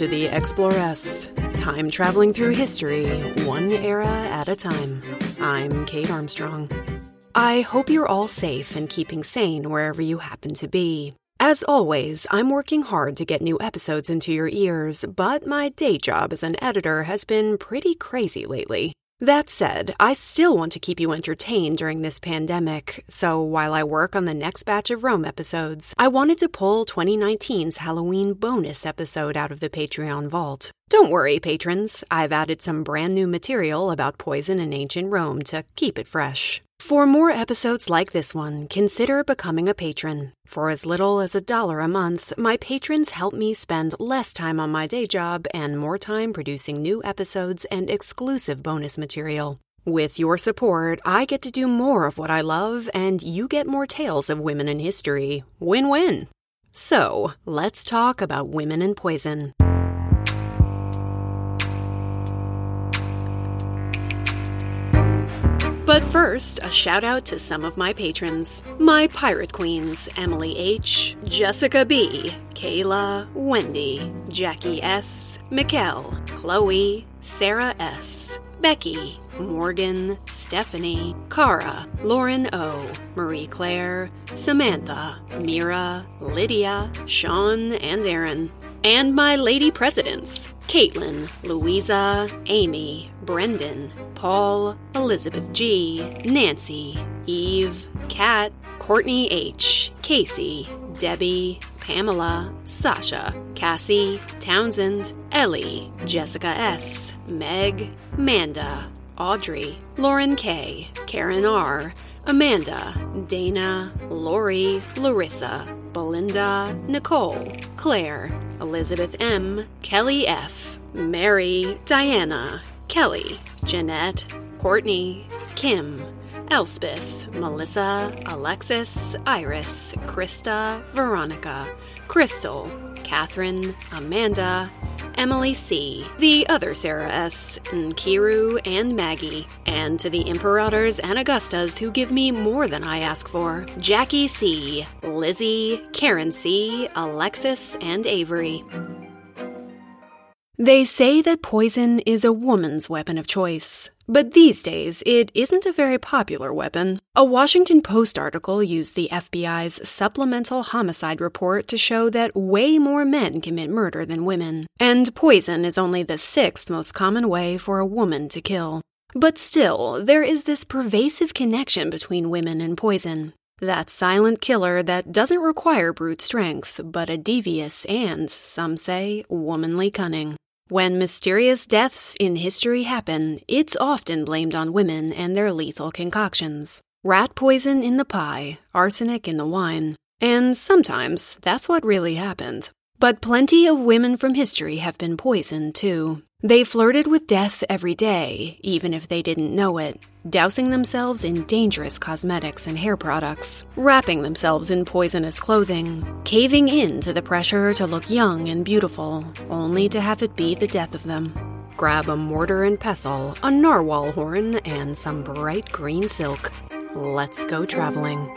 to the Exploress, time traveling through history, one era at a time. I'm Kate Armstrong. I hope you're all safe and keeping sane wherever you happen to be. As always, I'm working hard to get new episodes into your ears, but my day job as an editor has been pretty crazy lately. That said, I still want to keep you entertained during this pandemic, so while I work on the next batch of Rome episodes, I wanted to pull 2019's Halloween bonus episode out of the Patreon vault. Don't worry, patrons, I've added some brand new material about poison in ancient Rome to keep it fresh. For more episodes like this one, consider becoming a patron. For as little as a dollar a month, my patrons help me spend less time on my day job and more time producing new episodes and exclusive bonus material. With your support, I get to do more of what I love, and you get more tales of women in history. Win win. So, let's talk about women and poison. But first, a shout out to some of my patrons. My pirate queens Emily H., Jessica B., Kayla, Wendy, Jackie S., Mikkel, Chloe, Sarah S., Becky, Morgan, Stephanie, Cara, Lauren O, Marie Claire, Samantha, Mira, Lydia, Sean, and Aaron. And my lady presidents Caitlin, Louisa, Amy, Brendan, Paul, Elizabeth G, Nancy, Eve, Kat, Courtney H, Casey, Debbie, Pamela, Sasha, Cassie, Townsend, Ellie, Jessica S, Meg, Manda, Audrey, Lauren K, Karen R, Amanda, Dana, Lori, Larissa, Belinda, Nicole, Claire, Elizabeth M, Kelly F, Mary, Diana, Kelly, Jeanette, Courtney, Kim, Elspeth, Melissa, Alexis, Iris, Krista, Veronica, Crystal, Catherine, Amanda, Emily C., the other Sarah S., and Kiru and Maggie, and to the Imperators and Augustas who give me more than I ask for Jackie C., Lizzie, Karen C., Alexis, and Avery. They say that poison is a woman's weapon of choice. But these days, it isn't a very popular weapon. A Washington Post article used the FBI's supplemental homicide report to show that way more men commit murder than women, and poison is only the sixth most common way for a woman to kill. But still, there is this pervasive connection between women and poison. That silent killer that doesn't require brute strength, but a devious and, some say, womanly cunning. When mysterious deaths in history happen, it's often blamed on women and their lethal concoctions. Rat poison in the pie, arsenic in the wine. And sometimes that's what really happened. But plenty of women from history have been poisoned too. They flirted with death every day, even if they didn't know it, dousing themselves in dangerous cosmetics and hair products, wrapping themselves in poisonous clothing, caving in to the pressure to look young and beautiful, only to have it be the death of them. Grab a mortar and pestle, a narwhal horn, and some bright green silk. Let's go traveling.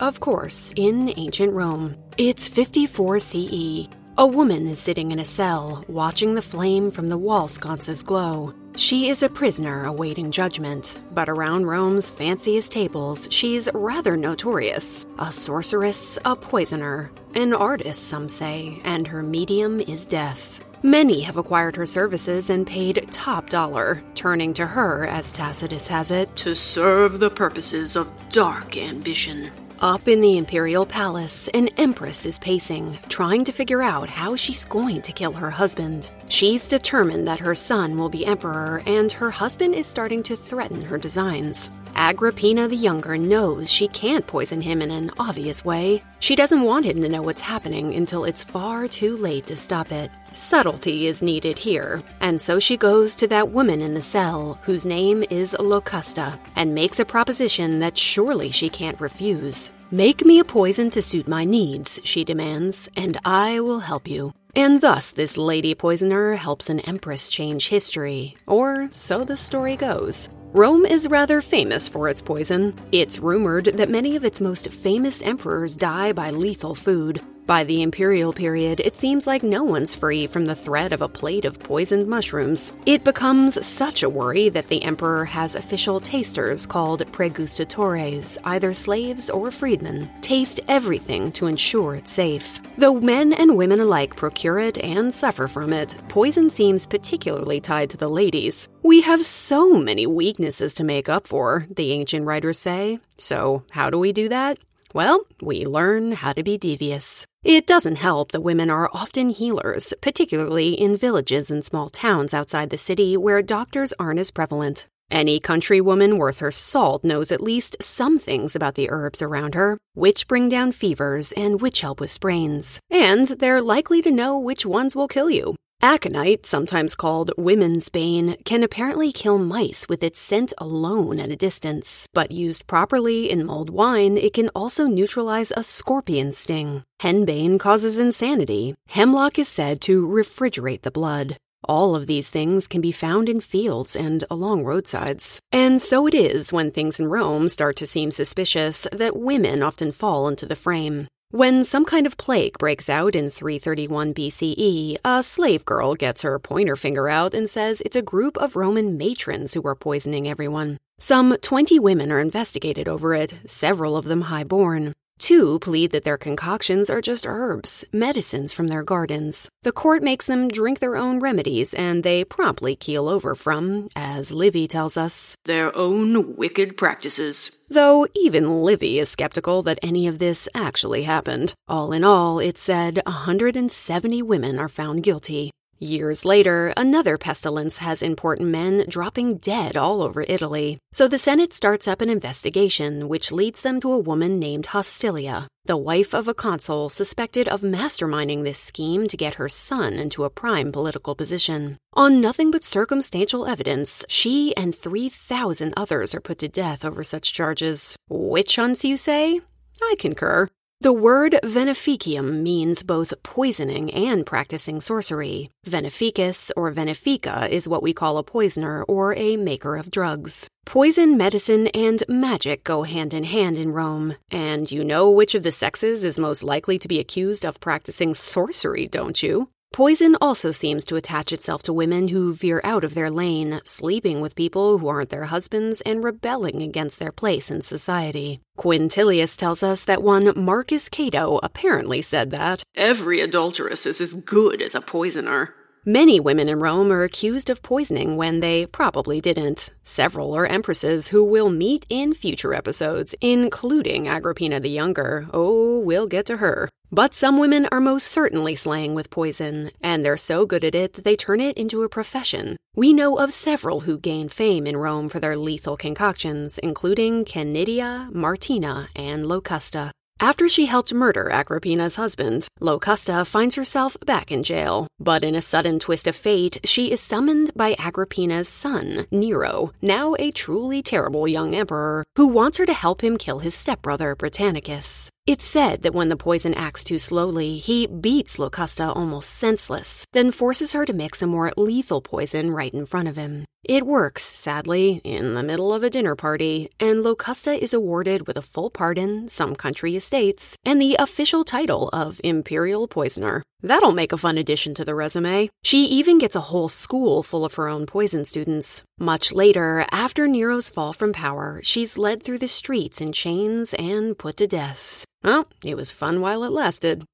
Of course, in ancient Rome. It's 54 CE. A woman is sitting in a cell, watching the flame from the wall sconces glow. She is a prisoner awaiting judgment, but around Rome's fanciest tables, she's rather notorious. A sorceress, a poisoner, an artist, some say, and her medium is death. Many have acquired her services and paid top dollar, turning to her, as Tacitus has it, to serve the purposes of dark ambition. Up in the imperial palace, an empress is pacing, trying to figure out how she's going to kill her husband. She's determined that her son will be emperor, and her husband is starting to threaten her designs. Agrippina the Younger knows she can't poison him in an obvious way. She doesn't want him to know what's happening until it's far too late to stop it. Subtlety is needed here, and so she goes to that woman in the cell, whose name is Locusta, and makes a proposition that surely she can't refuse. Make me a poison to suit my needs, she demands, and I will help you. And thus, this lady poisoner helps an empress change history, or so the story goes. Rome is rather famous for its poison. It's rumored that many of its most famous emperors die by lethal food. By the imperial period, it seems like no one's free from the threat of a plate of poisoned mushrooms. It becomes such a worry that the emperor has official tasters called pregustatores, either slaves or freedmen, taste everything to ensure it's safe. Though men and women alike procure it and suffer from it, poison seems particularly tied to the ladies. We have so many weaknesses to make up for, the ancient writers say. So, how do we do that? Well, we learn how to be devious. It doesn't help that women are often healers, particularly in villages and small towns outside the city where doctors aren't as prevalent. Any country woman worth her salt knows at least some things about the herbs around her, which bring down fevers and which help with sprains. And they're likely to know which ones will kill you. Aconite, sometimes called women's bane, can apparently kill mice with its scent alone at a distance. But used properly in mulled wine, it can also neutralize a scorpion sting. Henbane causes insanity. Hemlock is said to refrigerate the blood. All of these things can be found in fields and along roadsides. And so it is when things in Rome start to seem suspicious that women often fall into the frame. When some kind of plague breaks out in 331 BCE, a slave girl gets her pointer finger out and says it's a group of Roman matrons who are poisoning everyone. Some 20 women are investigated over it, several of them high-born. Two plead that their concoctions are just herbs, medicines from their gardens. The court makes them drink their own remedies, and they promptly keel over from, as Livy tells us, their own wicked practices. Though even Livy is skeptical that any of this actually happened. All in all, it said 170 women are found guilty. Years later, another pestilence has important men dropping dead all over Italy. So the Senate starts up an investigation, which leads them to a woman named Hostilia, the wife of a consul suspected of masterminding this scheme to get her son into a prime political position. On nothing but circumstantial evidence, she and 3,000 others are put to death over such charges. Witch hunts, you say? I concur. The word veneficium means both poisoning and practicing sorcery. Veneficus or venefica is what we call a poisoner or a maker of drugs. Poison, medicine, and magic go hand in hand in Rome. And you know which of the sexes is most likely to be accused of practicing sorcery, don't you? Poison also seems to attach itself to women who veer out of their lane, sleeping with people who aren't their husbands, and rebelling against their place in society. Quintilius tells us that one Marcus Cato apparently said that every adulteress is as good as a poisoner. Many women in Rome are accused of poisoning when they probably didn't. Several are empresses who we'll meet in future episodes, including Agrippina the Younger. Oh, we'll get to her. But some women are most certainly slaying with poison, and they're so good at it that they turn it into a profession. We know of several who gained fame in Rome for their lethal concoctions, including Canidia, Martina, and Locusta. After she helped murder Agrippina's husband, Locusta finds herself back in jail. But in a sudden twist of fate, she is summoned by Agrippina's son, Nero, now a truly terrible young emperor, who wants her to help him kill his stepbrother, Britannicus. It's said that when the poison acts too slowly, he beats Locusta almost senseless, then forces her to mix a more lethal poison right in front of him. It works, sadly, in the middle of a dinner party, and Locusta is awarded with a full pardon, some country estates, and the official title of Imperial Poisoner. That'll make a fun addition to the resume. She even gets a whole school full of her own poison students. Much later, after Nero's fall from power, she's led through the streets in chains and put to death. Well, it was fun while it lasted.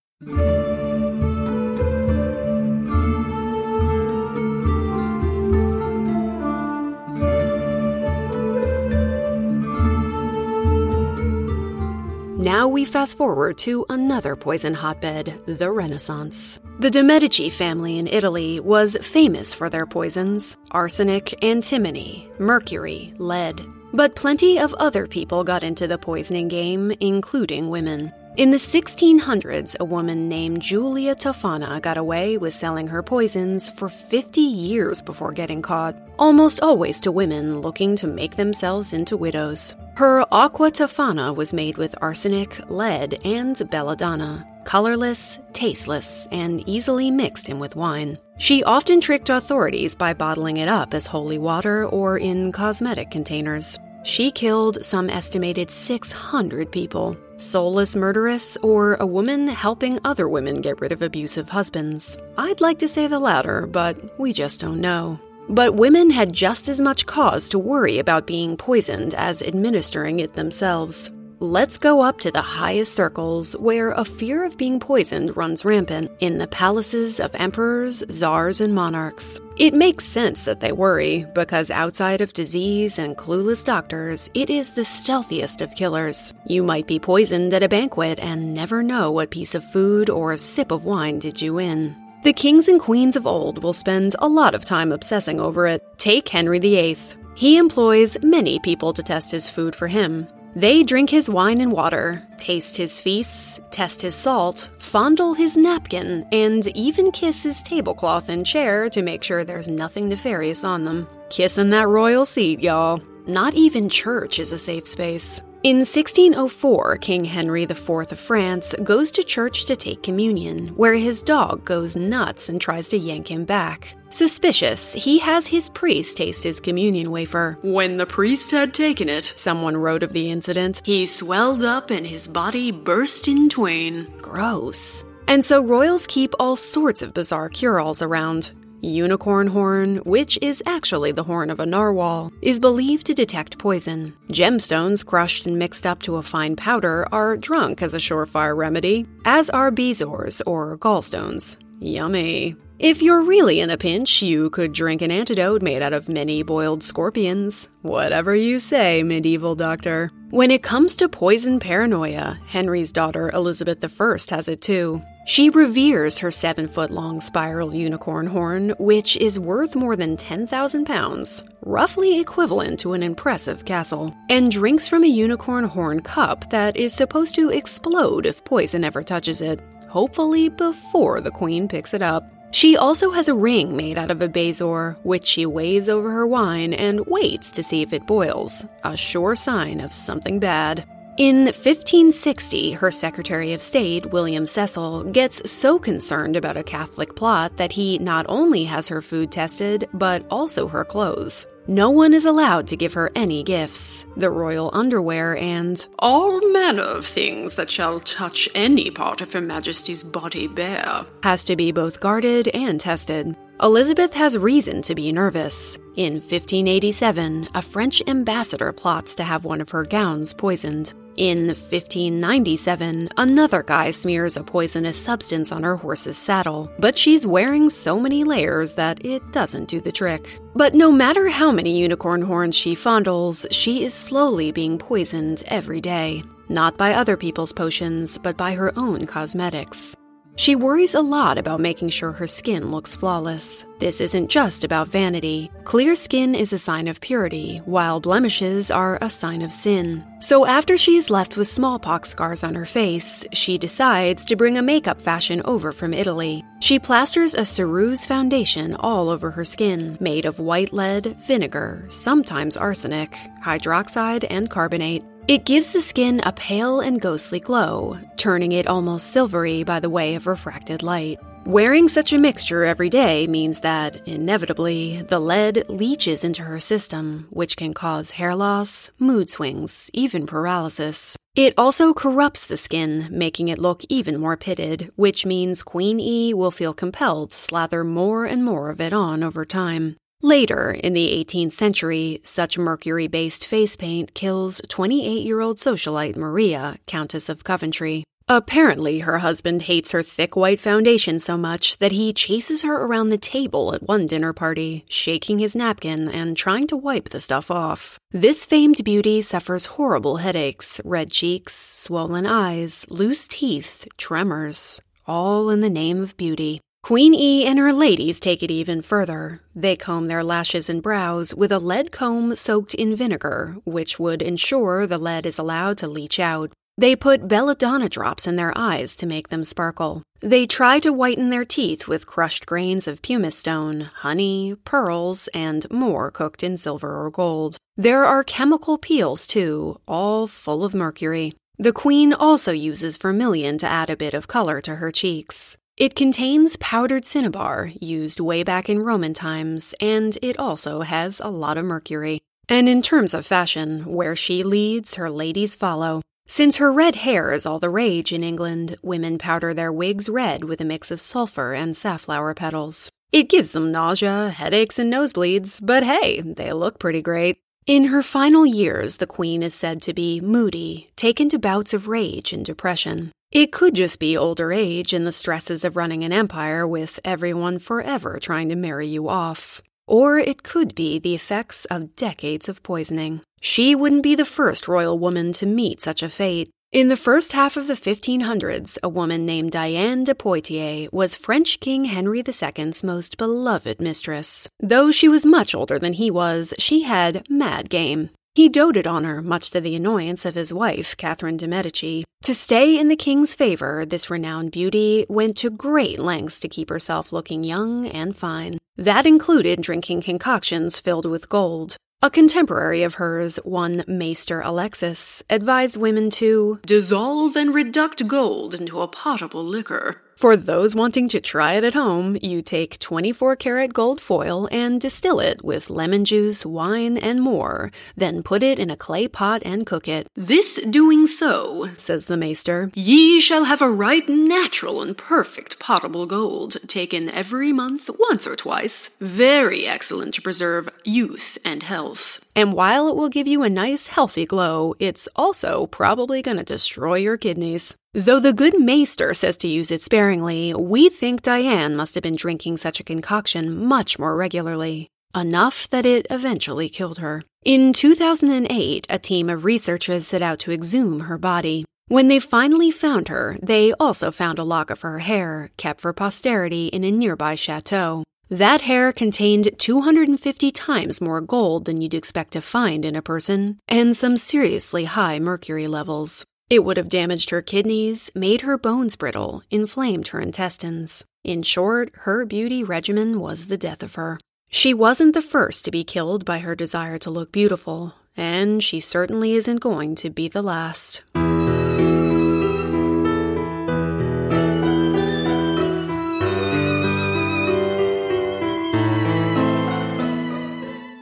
Now we fast forward to another poison hotbed, the Renaissance. The de' Medici family in Italy was famous for their poisons arsenic, antimony, mercury, lead. But plenty of other people got into the poisoning game, including women. In the 1600s, a woman named Julia Tofana got away with selling her poisons for 50 years before getting caught, almost always to women looking to make themselves into widows. Her aqua tofana was made with arsenic, lead, and belladonna, colorless, tasteless, and easily mixed in with wine. She often tricked authorities by bottling it up as holy water or in cosmetic containers. She killed some estimated 600 people. Soulless murderess, or a woman helping other women get rid of abusive husbands? I'd like to say the latter, but we just don't know. But women had just as much cause to worry about being poisoned as administering it themselves. Let's go up to the highest circles where a fear of being poisoned runs rampant in the palaces of emperors, czars, and monarchs. It makes sense that they worry, because outside of disease and clueless doctors, it is the stealthiest of killers. You might be poisoned at a banquet and never know what piece of food or a sip of wine did you in. The kings and queens of old will spend a lot of time obsessing over it. Take Henry VIII. He employs many people to test his food for him, they drink his wine and water, taste his feasts, test his salt, fondle his napkin, and even kiss his tablecloth and chair to make sure there's nothing nefarious on them. Kissing that royal seat, y'all. Not even church is a safe space. In 1604, King Henry IV of France goes to church to take communion, where his dog goes nuts and tries to yank him back. Suspicious, he has his priest taste his communion wafer. When the priest had taken it, someone wrote of the incident, he swelled up and his body burst in twain. Gross. And so royals keep all sorts of bizarre cure alls around. Unicorn horn, which is actually the horn of a narwhal, is believed to detect poison. Gemstones crushed and mixed up to a fine powder are drunk as a surefire remedy, as are bezoars or gallstones. Yummy. If you're really in a pinch, you could drink an antidote made out of many boiled scorpions. Whatever you say, medieval doctor. When it comes to poison paranoia, Henry's daughter Elizabeth I has it too. She reveres her seven foot long spiral unicorn horn, which is worth more than 10,000 pounds, roughly equivalent to an impressive castle, and drinks from a unicorn horn cup that is supposed to explode if poison ever touches it, hopefully before the queen picks it up. She also has a ring made out of a bezoar, which she waves over her wine and waits to see if it boils, a sure sign of something bad. In 1560, her Secretary of State, William Cecil, gets so concerned about a Catholic plot that he not only has her food tested, but also her clothes. No one is allowed to give her any gifts, the royal underwear, and all manner of things that shall touch any part of Her Majesty's body bare has to be both guarded and tested. Elizabeth has reason to be nervous. In 1587, a French ambassador plots to have one of her gowns poisoned. In 1597, another guy smears a poisonous substance on her horse's saddle, but she's wearing so many layers that it doesn't do the trick. But no matter how many unicorn horns she fondles, she is slowly being poisoned every day. Not by other people's potions, but by her own cosmetics. She worries a lot about making sure her skin looks flawless. This isn't just about vanity. Clear skin is a sign of purity, while blemishes are a sign of sin. So after she is left with smallpox scars on her face, she decides to bring a makeup fashion over from Italy. She plasters a ceruse foundation all over her skin, made of white lead, vinegar, sometimes arsenic, hydroxide, and carbonate. It gives the skin a pale and ghostly glow, turning it almost silvery by the way of refracted light. Wearing such a mixture every day means that, inevitably, the lead leaches into her system, which can cause hair loss, mood swings, even paralysis. It also corrupts the skin, making it look even more pitted, which means Queen E will feel compelled to slather more and more of it on over time. Later, in the 18th century, such mercury based face paint kills 28 year old socialite Maria, Countess of Coventry. Apparently, her husband hates her thick white foundation so much that he chases her around the table at one dinner party, shaking his napkin and trying to wipe the stuff off. This famed beauty suffers horrible headaches, red cheeks, swollen eyes, loose teeth, tremors, all in the name of beauty. Queen E and her ladies take it even further. They comb their lashes and brows with a lead comb soaked in vinegar, which would ensure the lead is allowed to leach out. They put belladonna drops in their eyes to make them sparkle. They try to whiten their teeth with crushed grains of pumice stone, honey, pearls, and more cooked in silver or gold. There are chemical peels, too, all full of mercury. The queen also uses vermilion to add a bit of color to her cheeks. It contains powdered cinnabar, used way back in Roman times, and it also has a lot of mercury. And in terms of fashion, where she leads, her ladies follow. Since her red hair is all the rage in England, women powder their wigs red with a mix of sulfur and safflower petals. It gives them nausea, headaches, and nosebleeds, but hey, they look pretty great. In her final years, the Queen is said to be moody, taken to bouts of rage and depression. It could just be older age and the stresses of running an empire with everyone forever trying to marry you off. Or it could be the effects of decades of poisoning. She wouldn't be the first royal woman to meet such a fate. In the first half of the 1500s, a woman named Diane de Poitiers was French King Henry II's most beloved mistress. Though she was much older than he was, she had mad game. He doted on her, much to the annoyance of his wife, Catherine de' Medici. To stay in the king's favor, this renowned beauty went to great lengths to keep herself looking young and fine. That included drinking concoctions filled with gold. A contemporary of hers, one Maester Alexis, advised women to dissolve and reduct gold into a potable liquor. For those wanting to try it at home, you take 24 karat gold foil and distill it with lemon juice, wine, and more, then put it in a clay pot and cook it. This doing so, says the maester, ye shall have a right natural and perfect potable gold, taken every month once or twice, very excellent to preserve youth and health. And while it will give you a nice healthy glow, it's also probably going to destroy your kidneys. Though the good maester says to use it sparingly, we think Diane must have been drinking such a concoction much more regularly. Enough that it eventually killed her. In 2008, a team of researchers set out to exhume her body. When they finally found her, they also found a lock of her hair, kept for posterity in a nearby chateau. That hair contained 250 times more gold than you'd expect to find in a person, and some seriously high mercury levels. It would have damaged her kidneys, made her bones brittle, inflamed her intestines. In short, her beauty regimen was the death of her. She wasn't the first to be killed by her desire to look beautiful, and she certainly isn't going to be the last.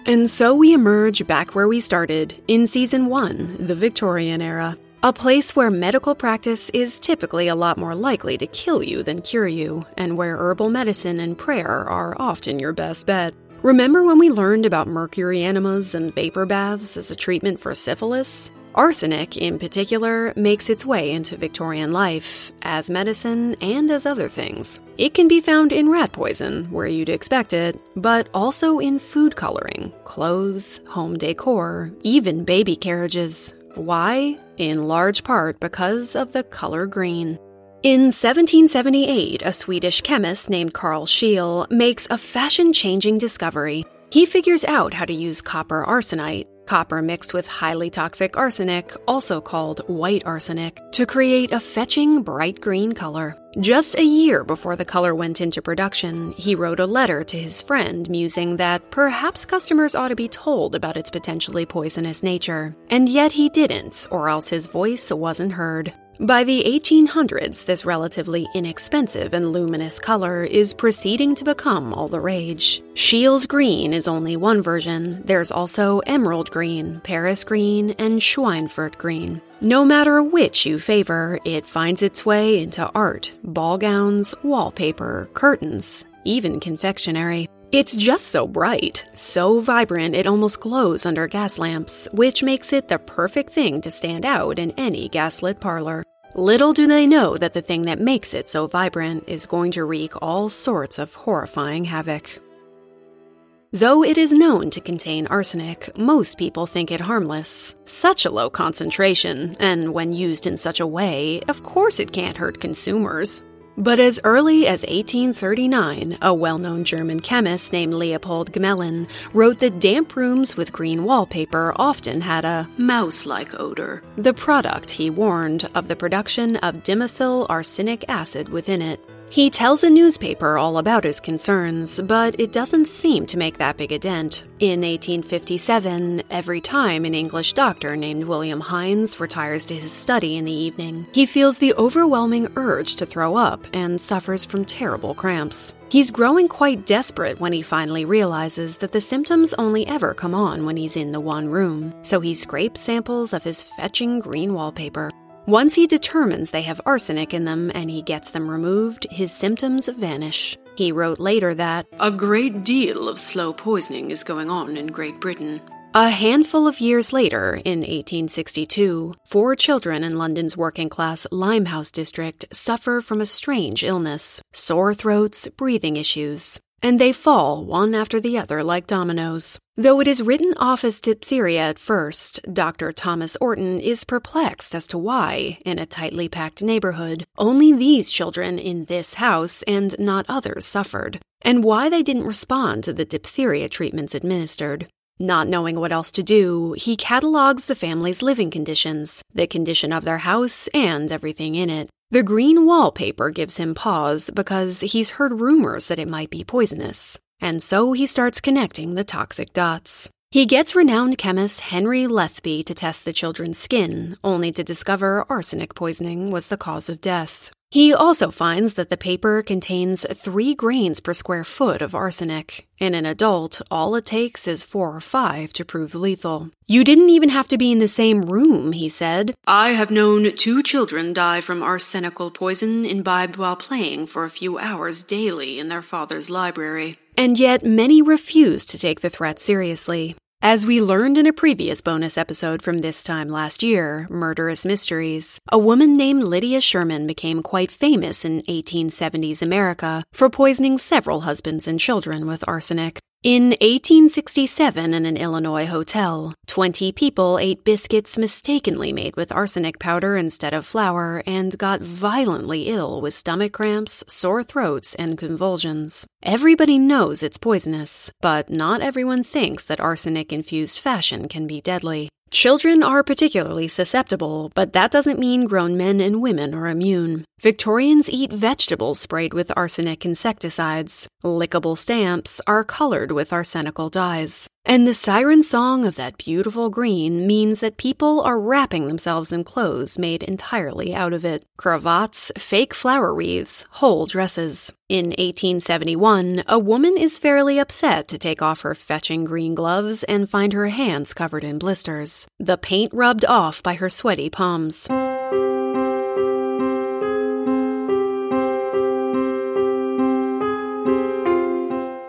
And so we emerge back where we started, in season one, the Victorian era. A place where medical practice is typically a lot more likely to kill you than cure you, and where herbal medicine and prayer are often your best bet. Remember when we learned about mercury enemas and vapor baths as a treatment for syphilis? Arsenic, in particular, makes its way into Victorian life as medicine and as other things. It can be found in rat poison, where you'd expect it, but also in food coloring, clothes, home decor, even baby carriages. Why? in large part because of the color green. In 1778, a Swedish chemist named Carl Scheele makes a fashion changing discovery. He figures out how to use copper arsenite, copper mixed with highly toxic arsenic, also called white arsenic, to create a fetching bright green color. Just a year before the color went into production, he wrote a letter to his friend musing that perhaps customers ought to be told about its potentially poisonous nature. And yet he didn't, or else his voice wasn't heard. By the 1800s, this relatively inexpensive and luminous color is proceeding to become all the rage. Scheele's green is only one version. There's also emerald green, Paris green, and Schweinfurt green. No matter which you favor, it finds its way into art, ball gowns, wallpaper, curtains, even confectionery. It's just so bright, so vibrant it almost glows under gas lamps, which makes it the perfect thing to stand out in any gaslit parlor. Little do they know that the thing that makes it so vibrant is going to wreak all sorts of horrifying havoc. Though it is known to contain arsenic, most people think it harmless. Such a low concentration, and when used in such a way, of course it can't hurt consumers. But as early as 1839, a well known German chemist named Leopold Gmelin wrote that damp rooms with green wallpaper often had a mouse like odor, the product, he warned, of the production of dimethyl arsenic acid within it. He tells a newspaper all about his concerns, but it doesn't seem to make that big a dent. In 1857, every time an English doctor named William Hinds retires to his study in the evening, he feels the overwhelming urge to throw up and suffers from terrible cramps. He's growing quite desperate when he finally realizes that the symptoms only ever come on when he's in the one room, so he scrapes samples of his fetching green wallpaper. Once he determines they have arsenic in them and he gets them removed, his symptoms vanish. He wrote later that a great deal of slow poisoning is going on in Great Britain. A handful of years later, in 1862, four children in London's working class Limehouse district suffer from a strange illness sore throats, breathing issues and they fall one after the other like dominoes. Though it is written off as diphtheria at first, Dr. Thomas Orton is perplexed as to why, in a tightly packed neighborhood, only these children in this house and not others suffered, and why they didn't respond to the diphtheria treatments administered. Not knowing what else to do, he catalogues the family's living conditions, the condition of their house, and everything in it. The green wallpaper gives him pause because he's heard rumors that it might be poisonous, and so he starts connecting the toxic dots. He gets renowned chemist Henry Letheby to test the children's skin, only to discover arsenic poisoning was the cause of death. He also finds that the paper contains 3 grains per square foot of arsenic. In an adult, all it takes is 4 or 5 to prove lethal. You didn't even have to be in the same room, he said. I have known two children die from arsenical poison imbibed while playing for a few hours daily in their father's library. And yet, many refuse to take the threat seriously. As we learned in a previous bonus episode from this time last year, Murderous Mysteries, a woman named Lydia Sherman became quite famous in 1870s America for poisoning several husbands and children with arsenic. In 1867, in an Illinois hotel, 20 people ate biscuits mistakenly made with arsenic powder instead of flour and got violently ill with stomach cramps, sore throats, and convulsions. Everybody knows it's poisonous, but not everyone thinks that arsenic infused fashion can be deadly. Children are particularly susceptible, but that doesn't mean grown men and women are immune. Victorians eat vegetables sprayed with arsenic insecticides. Lickable stamps are colored with arsenical dyes. And the siren song of that beautiful green means that people are wrapping themselves in clothes made entirely out of it cravats, fake flower wreaths, whole dresses. In 1871, a woman is fairly upset to take off her fetching green gloves and find her hands covered in blisters, the paint rubbed off by her sweaty palms.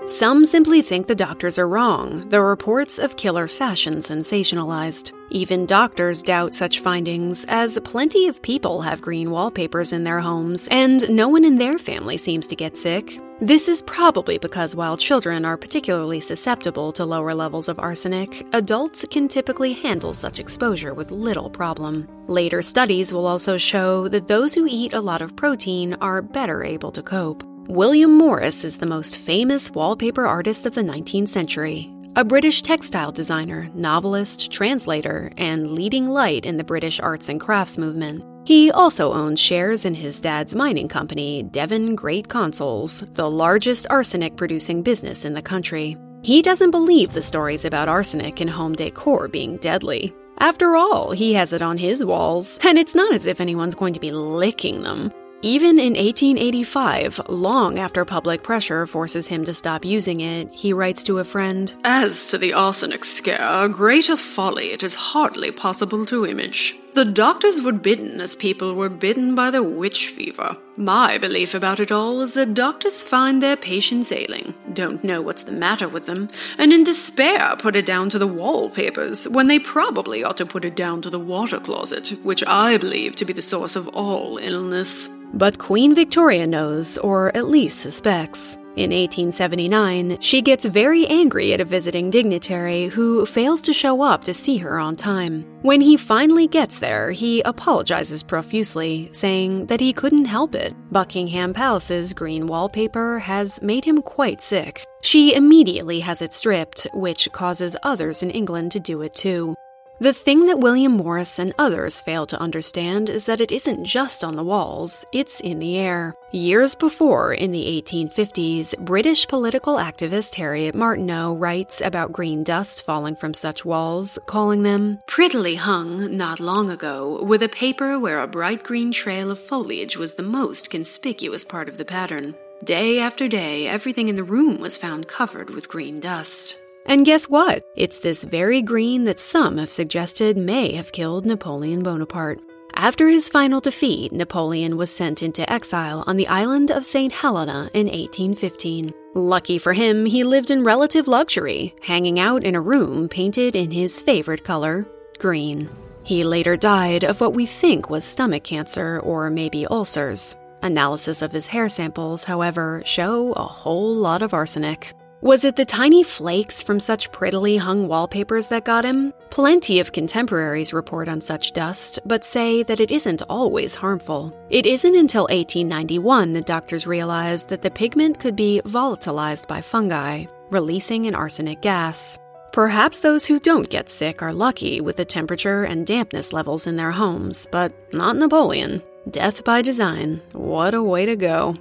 Some simply think the doctors are wrong, the reports of killer fashion sensationalized. Even doctors doubt such findings, as plenty of people have green wallpapers in their homes, and no one in their family seems to get sick. This is probably because while children are particularly susceptible to lower levels of arsenic, adults can typically handle such exposure with little problem. Later studies will also show that those who eat a lot of protein are better able to cope. William Morris is the most famous wallpaper artist of the 19th century, a British textile designer, novelist, translator, and leading light in the British arts and crafts movement. He also owns shares in his dad's mining company, Devon Great Consols, the largest arsenic producing business in the country. He doesn't believe the stories about arsenic in home decor being deadly. After all, he has it on his walls, and it's not as if anyone's going to be licking them. Even in 1885, long after public pressure forces him to stop using it, he writes to a friend As to the arsenic scare, a greater folly it is hardly possible to image. The doctors were bitten as people were bitten by the witch fever. My belief about it all is that doctors find their patients ailing, don't know what's the matter with them, and in despair put it down to the wallpapers when they probably ought to put it down to the water closet, which I believe to be the source of all illness. But Queen Victoria knows, or at least suspects. In 1879, she gets very angry at a visiting dignitary who fails to show up to see her on time. When he finally gets there, he apologizes profusely, saying that he couldn't help it. Buckingham Palace's green wallpaper has made him quite sick. She immediately has it stripped, which causes others in England to do it too. The thing that William Morris and others fail to understand is that it isn't just on the walls, it's in the air. Years before, in the 1850s, British political activist Harriet Martineau writes about green dust falling from such walls, calling them prettily hung not long ago with a paper where a bright green trail of foliage was the most conspicuous part of the pattern. Day after day, everything in the room was found covered with green dust. And guess what? It's this very green that some have suggested may have killed Napoleon Bonaparte. After his final defeat, Napoleon was sent into exile on the island of St. Helena in 1815. Lucky for him, he lived in relative luxury, hanging out in a room painted in his favorite color, green. He later died of what we think was stomach cancer or maybe ulcers. Analysis of his hair samples, however, show a whole lot of arsenic. Was it the tiny flakes from such prettily hung wallpapers that got him? Plenty of contemporaries report on such dust, but say that it isn't always harmful. It isn't until 1891 that doctors realized that the pigment could be volatilized by fungi, releasing an arsenic gas. Perhaps those who don't get sick are lucky with the temperature and dampness levels in their homes, but not Napoleon. Death by design. What a way to go.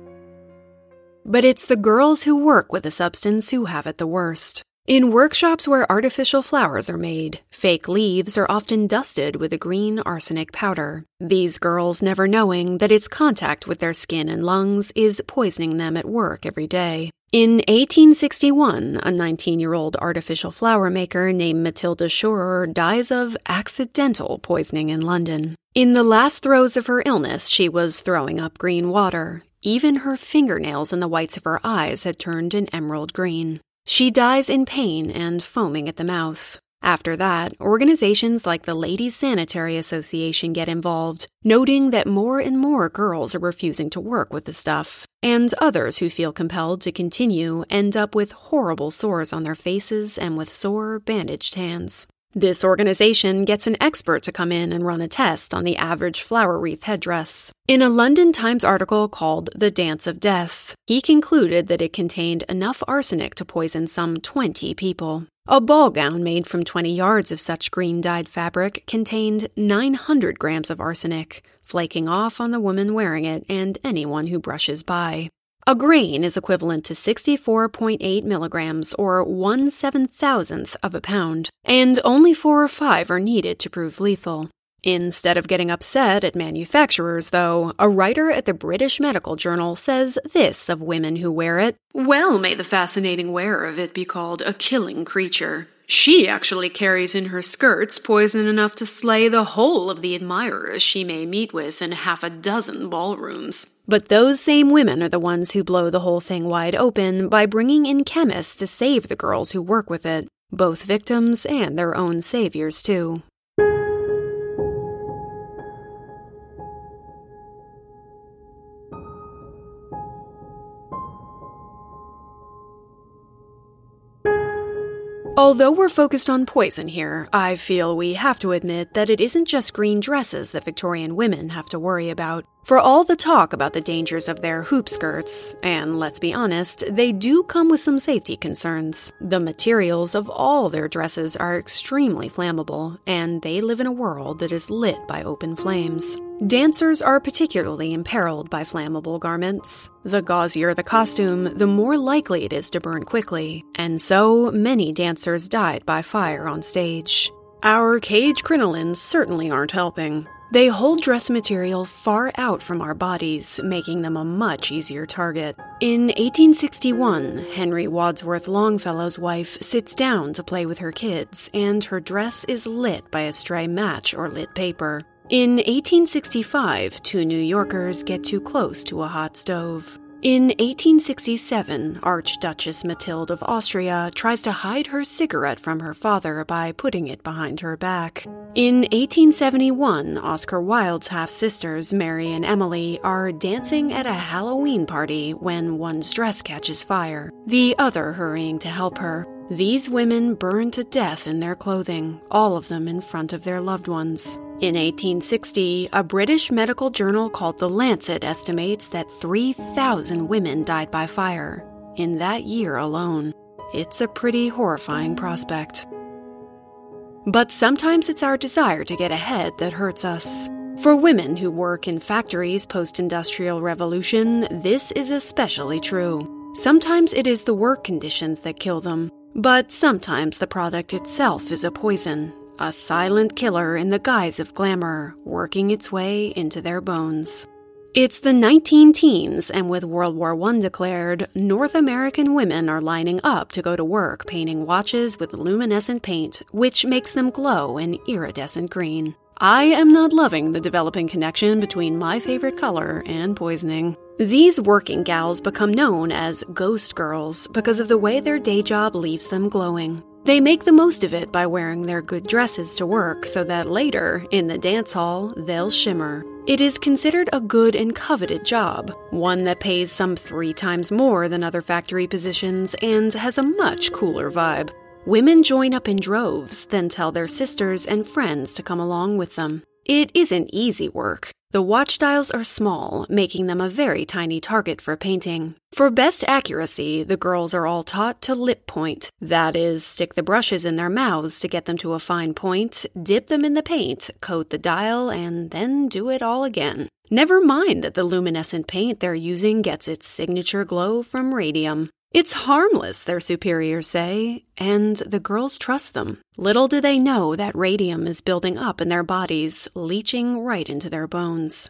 But it's the girls who work with the substance who have it the worst. In workshops where artificial flowers are made, fake leaves are often dusted with a green arsenic powder. These girls never knowing that its contact with their skin and lungs is poisoning them at work every day. In 1861, a 19 year old artificial flower maker named Matilda Scheurer dies of accidental poisoning in London. In the last throes of her illness, she was throwing up green water. Even her fingernails and the whites of her eyes had turned an emerald green. She dies in pain and foaming at the mouth. After that, organizations like the Ladies Sanitary Association get involved, noting that more and more girls are refusing to work with the stuff, and others who feel compelled to continue end up with horrible sores on their faces and with sore, bandaged hands. This organization gets an expert to come in and run a test on the average flower wreath headdress. In a London Times article called The Dance of Death, he concluded that it contained enough arsenic to poison some 20 people. A ball gown made from 20 yards of such green dyed fabric contained 900 grams of arsenic, flaking off on the woman wearing it and anyone who brushes by. A grain is equivalent to 64.8 milligrams, or 1 seven thousandth of a pound, and only four or five are needed to prove lethal. Instead of getting upset at manufacturers, though, a writer at the British Medical Journal says this of women who wear it Well, may the fascinating wearer of it be called a killing creature. She actually carries in her skirts poison enough to slay the whole of the admirers she may meet with in half a dozen ballrooms. But those same women are the ones who blow the whole thing wide open by bringing in chemists to save the girls who work with it, both victims and their own saviors, too. Although we're focused on poison here, I feel we have to admit that it isn't just green dresses that Victorian women have to worry about. For all the talk about the dangers of their hoop skirts, and let's be honest, they do come with some safety concerns. The materials of all their dresses are extremely flammable, and they live in a world that is lit by open flames. Dancers are particularly imperiled by flammable garments. The gauzier the costume, the more likely it is to burn quickly, and so many dancers died by fire on stage. Our cage crinolines certainly aren't helping. They hold dress material far out from our bodies, making them a much easier target. In 1861, Henry Wadsworth Longfellow's wife sits down to play with her kids, and her dress is lit by a stray match or lit paper. In 1865, two New Yorkers get too close to a hot stove. In 1867, Archduchess Matilde of Austria tries to hide her cigarette from her father by putting it behind her back. In 1871, Oscar Wilde's half sisters, Mary and Emily, are dancing at a Halloween party when one's dress catches fire, the other hurrying to help her. These women burned to death in their clothing, all of them in front of their loved ones. In 1860, a British medical journal called The Lancet estimates that 3,000 women died by fire in that year alone. It's a pretty horrifying prospect. But sometimes it's our desire to get ahead that hurts us. For women who work in factories post industrial revolution, this is especially true. Sometimes it is the work conditions that kill them, but sometimes the product itself is a poison, a silent killer in the guise of glamour, working its way into their bones. It's the 19 teens, and with World War I declared, North American women are lining up to go to work painting watches with luminescent paint, which makes them glow an iridescent green. I am not loving the developing connection between my favorite color and poisoning. These working gals become known as ghost girls because of the way their day job leaves them glowing. They make the most of it by wearing their good dresses to work so that later, in the dance hall, they'll shimmer. It is considered a good and coveted job, one that pays some three times more than other factory positions and has a much cooler vibe. Women join up in droves, then tell their sisters and friends to come along with them. It isn't easy work. The watch dials are small, making them a very tiny target for painting. For best accuracy, the girls are all taught to lip point. That is, stick the brushes in their mouths to get them to a fine point, dip them in the paint, coat the dial, and then do it all again. Never mind that the luminescent paint they're using gets its signature glow from radium. It's harmless, their superiors say, and the girls trust them. Little do they know that radium is building up in their bodies, leaching right into their bones.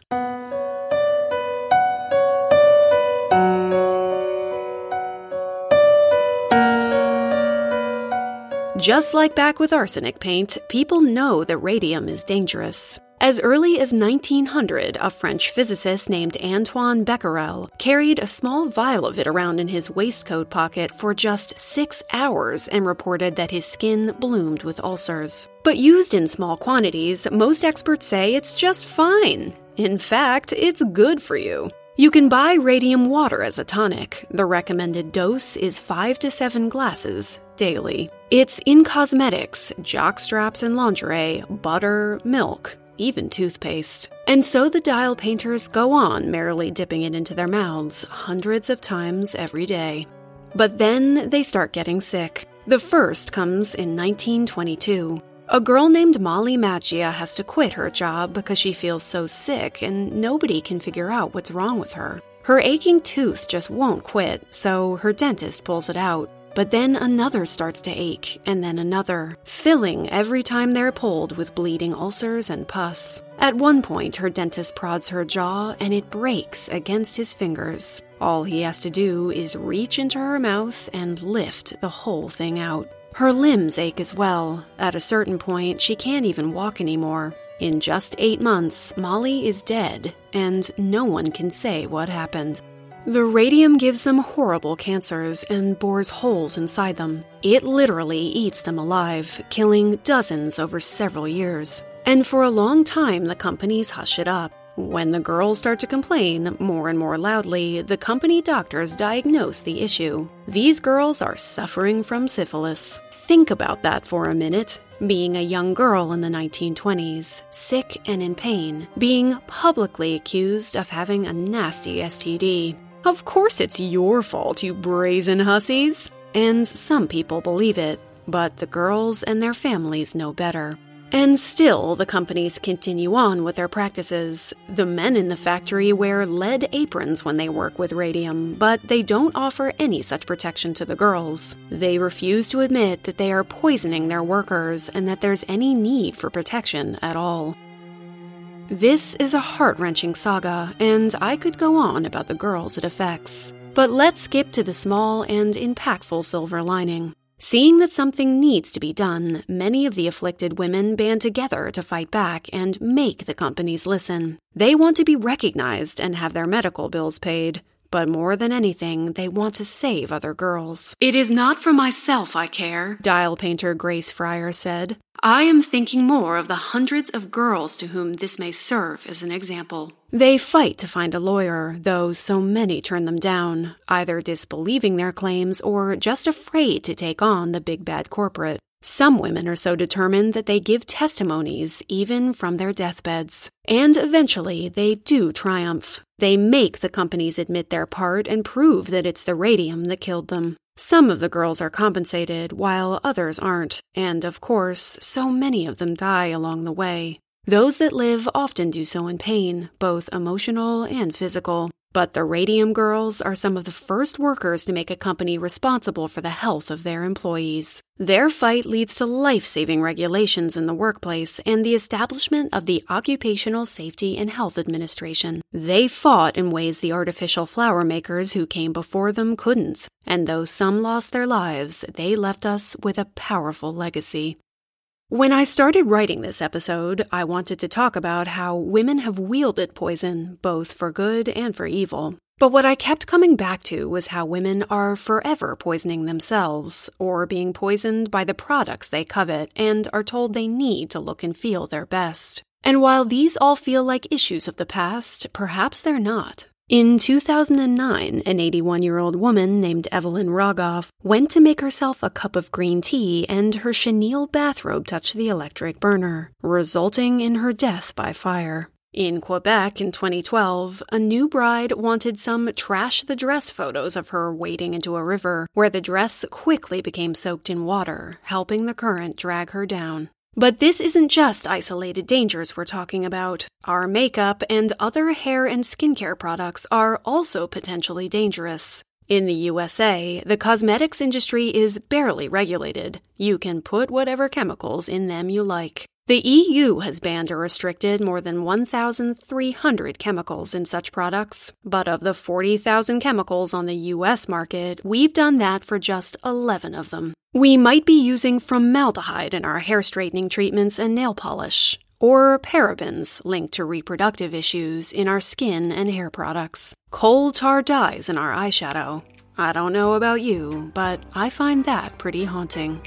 Just like back with arsenic paint, people know that radium is dangerous. As early as 1900, a French physicist named Antoine Becquerel carried a small vial of it around in his waistcoat pocket for just six hours and reported that his skin bloomed with ulcers. But used in small quantities, most experts say it's just fine. In fact, it's good for you. You can buy radium water as a tonic. The recommended dose is 5 to 7 glasses daily. It's in cosmetics, jockstraps and lingerie, butter, milk, even toothpaste. And so the dial painters go on merrily dipping it into their mouths hundreds of times every day. But then they start getting sick. The first comes in 1922. A girl named Molly Maggia has to quit her job because she feels so sick and nobody can figure out what's wrong with her. Her aching tooth just won't quit, so her dentist pulls it out. But then another starts to ache, and then another, filling every time they're pulled with bleeding ulcers and pus. At one point, her dentist prods her jaw and it breaks against his fingers. All he has to do is reach into her mouth and lift the whole thing out. Her limbs ache as well. At a certain point, she can't even walk anymore. In just eight months, Molly is dead, and no one can say what happened. The radium gives them horrible cancers and bores holes inside them. It literally eats them alive, killing dozens over several years. And for a long time, the companies hush it up. When the girls start to complain more and more loudly, the company doctors diagnose the issue. These girls are suffering from syphilis. Think about that for a minute. Being a young girl in the 1920s, sick and in pain, being publicly accused of having a nasty STD. Of course it's your fault, you brazen hussies. And some people believe it, but the girls and their families know better. And still, the companies continue on with their practices. The men in the factory wear lead aprons when they work with radium, but they don't offer any such protection to the girls. They refuse to admit that they are poisoning their workers and that there's any need for protection at all. This is a heart wrenching saga, and I could go on about the girls it affects. But let's skip to the small and impactful silver lining. Seeing that something needs to be done, many of the afflicted women band together to fight back and make the companies listen. They want to be recognized and have their medical bills paid. But more than anything, they want to save other girls. It is not for myself I care, dial painter Grace Fryer said. I am thinking more of the hundreds of girls to whom this may serve as an example. They fight to find a lawyer, though so many turn them down, either disbelieving their claims or just afraid to take on the big bad corporate. Some women are so determined that they give testimonies even from their deathbeds. And eventually they do triumph. They make the companies admit their part and prove that it's the radium that killed them. Some of the girls are compensated, while others aren't, and of course, so many of them die along the way. Those that live often do so in pain, both emotional and physical. But the Radium Girls are some of the first workers to make a company responsible for the health of their employees. Their fight leads to life saving regulations in the workplace and the establishment of the Occupational Safety and Health Administration. They fought in ways the artificial flower makers who came before them couldn't, and though some lost their lives, they left us with a powerful legacy. When I started writing this episode, I wanted to talk about how women have wielded poison, both for good and for evil. But what I kept coming back to was how women are forever poisoning themselves, or being poisoned by the products they covet and are told they need to look and feel their best. And while these all feel like issues of the past, perhaps they're not. In 2009, an 81 year old woman named Evelyn Rogoff went to make herself a cup of green tea and her chenille bathrobe touched the electric burner, resulting in her death by fire. In Quebec in 2012, a new bride wanted some trash the dress photos of her wading into a river, where the dress quickly became soaked in water, helping the current drag her down. But this isn't just isolated dangers we're talking about. Our makeup and other hair and skincare products are also potentially dangerous. In the USA, the cosmetics industry is barely regulated. You can put whatever chemicals in them you like. The EU has banned or restricted more than 1,300 chemicals in such products, but of the 40,000 chemicals on the US market, we've done that for just 11 of them. We might be using formaldehyde in our hair straightening treatments and nail polish, or parabens linked to reproductive issues in our skin and hair products, coal tar dyes in our eyeshadow. I don't know about you, but I find that pretty haunting.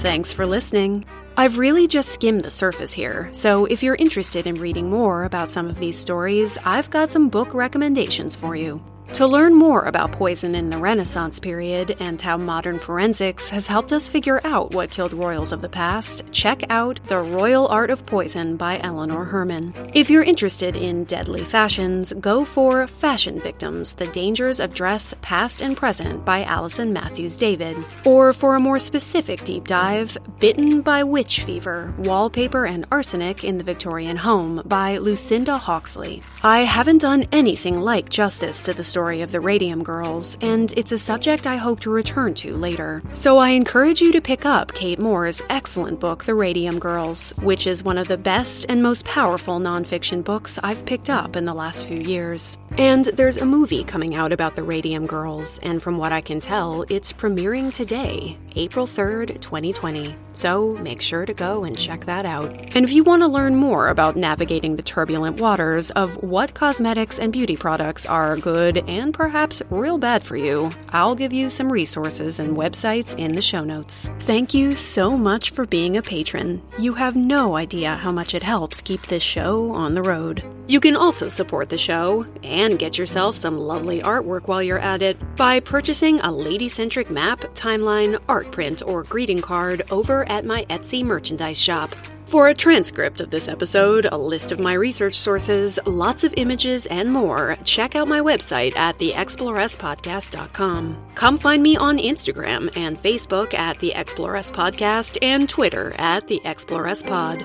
Thanks for listening. I've really just skimmed the surface here, so if you're interested in reading more about some of these stories, I've got some book recommendations for you. To learn more about poison in the Renaissance period and how modern forensics has helped us figure out what killed royals of the past, check out The Royal Art of Poison by Eleanor Herman. If you're interested in deadly fashions, go for Fashion Victims The Dangers of Dress Past and Present by Allison Matthews David. Or for a more specific deep dive, Bitten by Witch Fever Wallpaper and Arsenic in the Victorian Home by Lucinda Hawksley. I haven't done anything like justice to the story story of the Radium Girls, and it's a subject I hope to return to later. So I encourage you to pick up Kate Moore's excellent book, The Radium Girls, which is one of the best and most powerful nonfiction books I've picked up in the last few years. And there's a movie coming out about the Radium Girls, and from what I can tell, it's premiering today, April 3rd, 2020. So make sure to go and check that out. And if you want to learn more about navigating the turbulent waters of what cosmetics and beauty products are good and perhaps real bad for you, I'll give you some resources and websites in the show notes. Thank you so much for being a patron. You have no idea how much it helps keep this show on the road. You can also support the show and get yourself some lovely artwork while you're at it by purchasing a lady centric map, timeline, art print, or greeting card over at my Etsy merchandise shop. For a transcript of this episode, a list of my research sources, lots of images, and more, check out my website at theexploresspodcast.com. Come find me on Instagram and Facebook at The Exploress Podcast and Twitter at The Exploress Pod.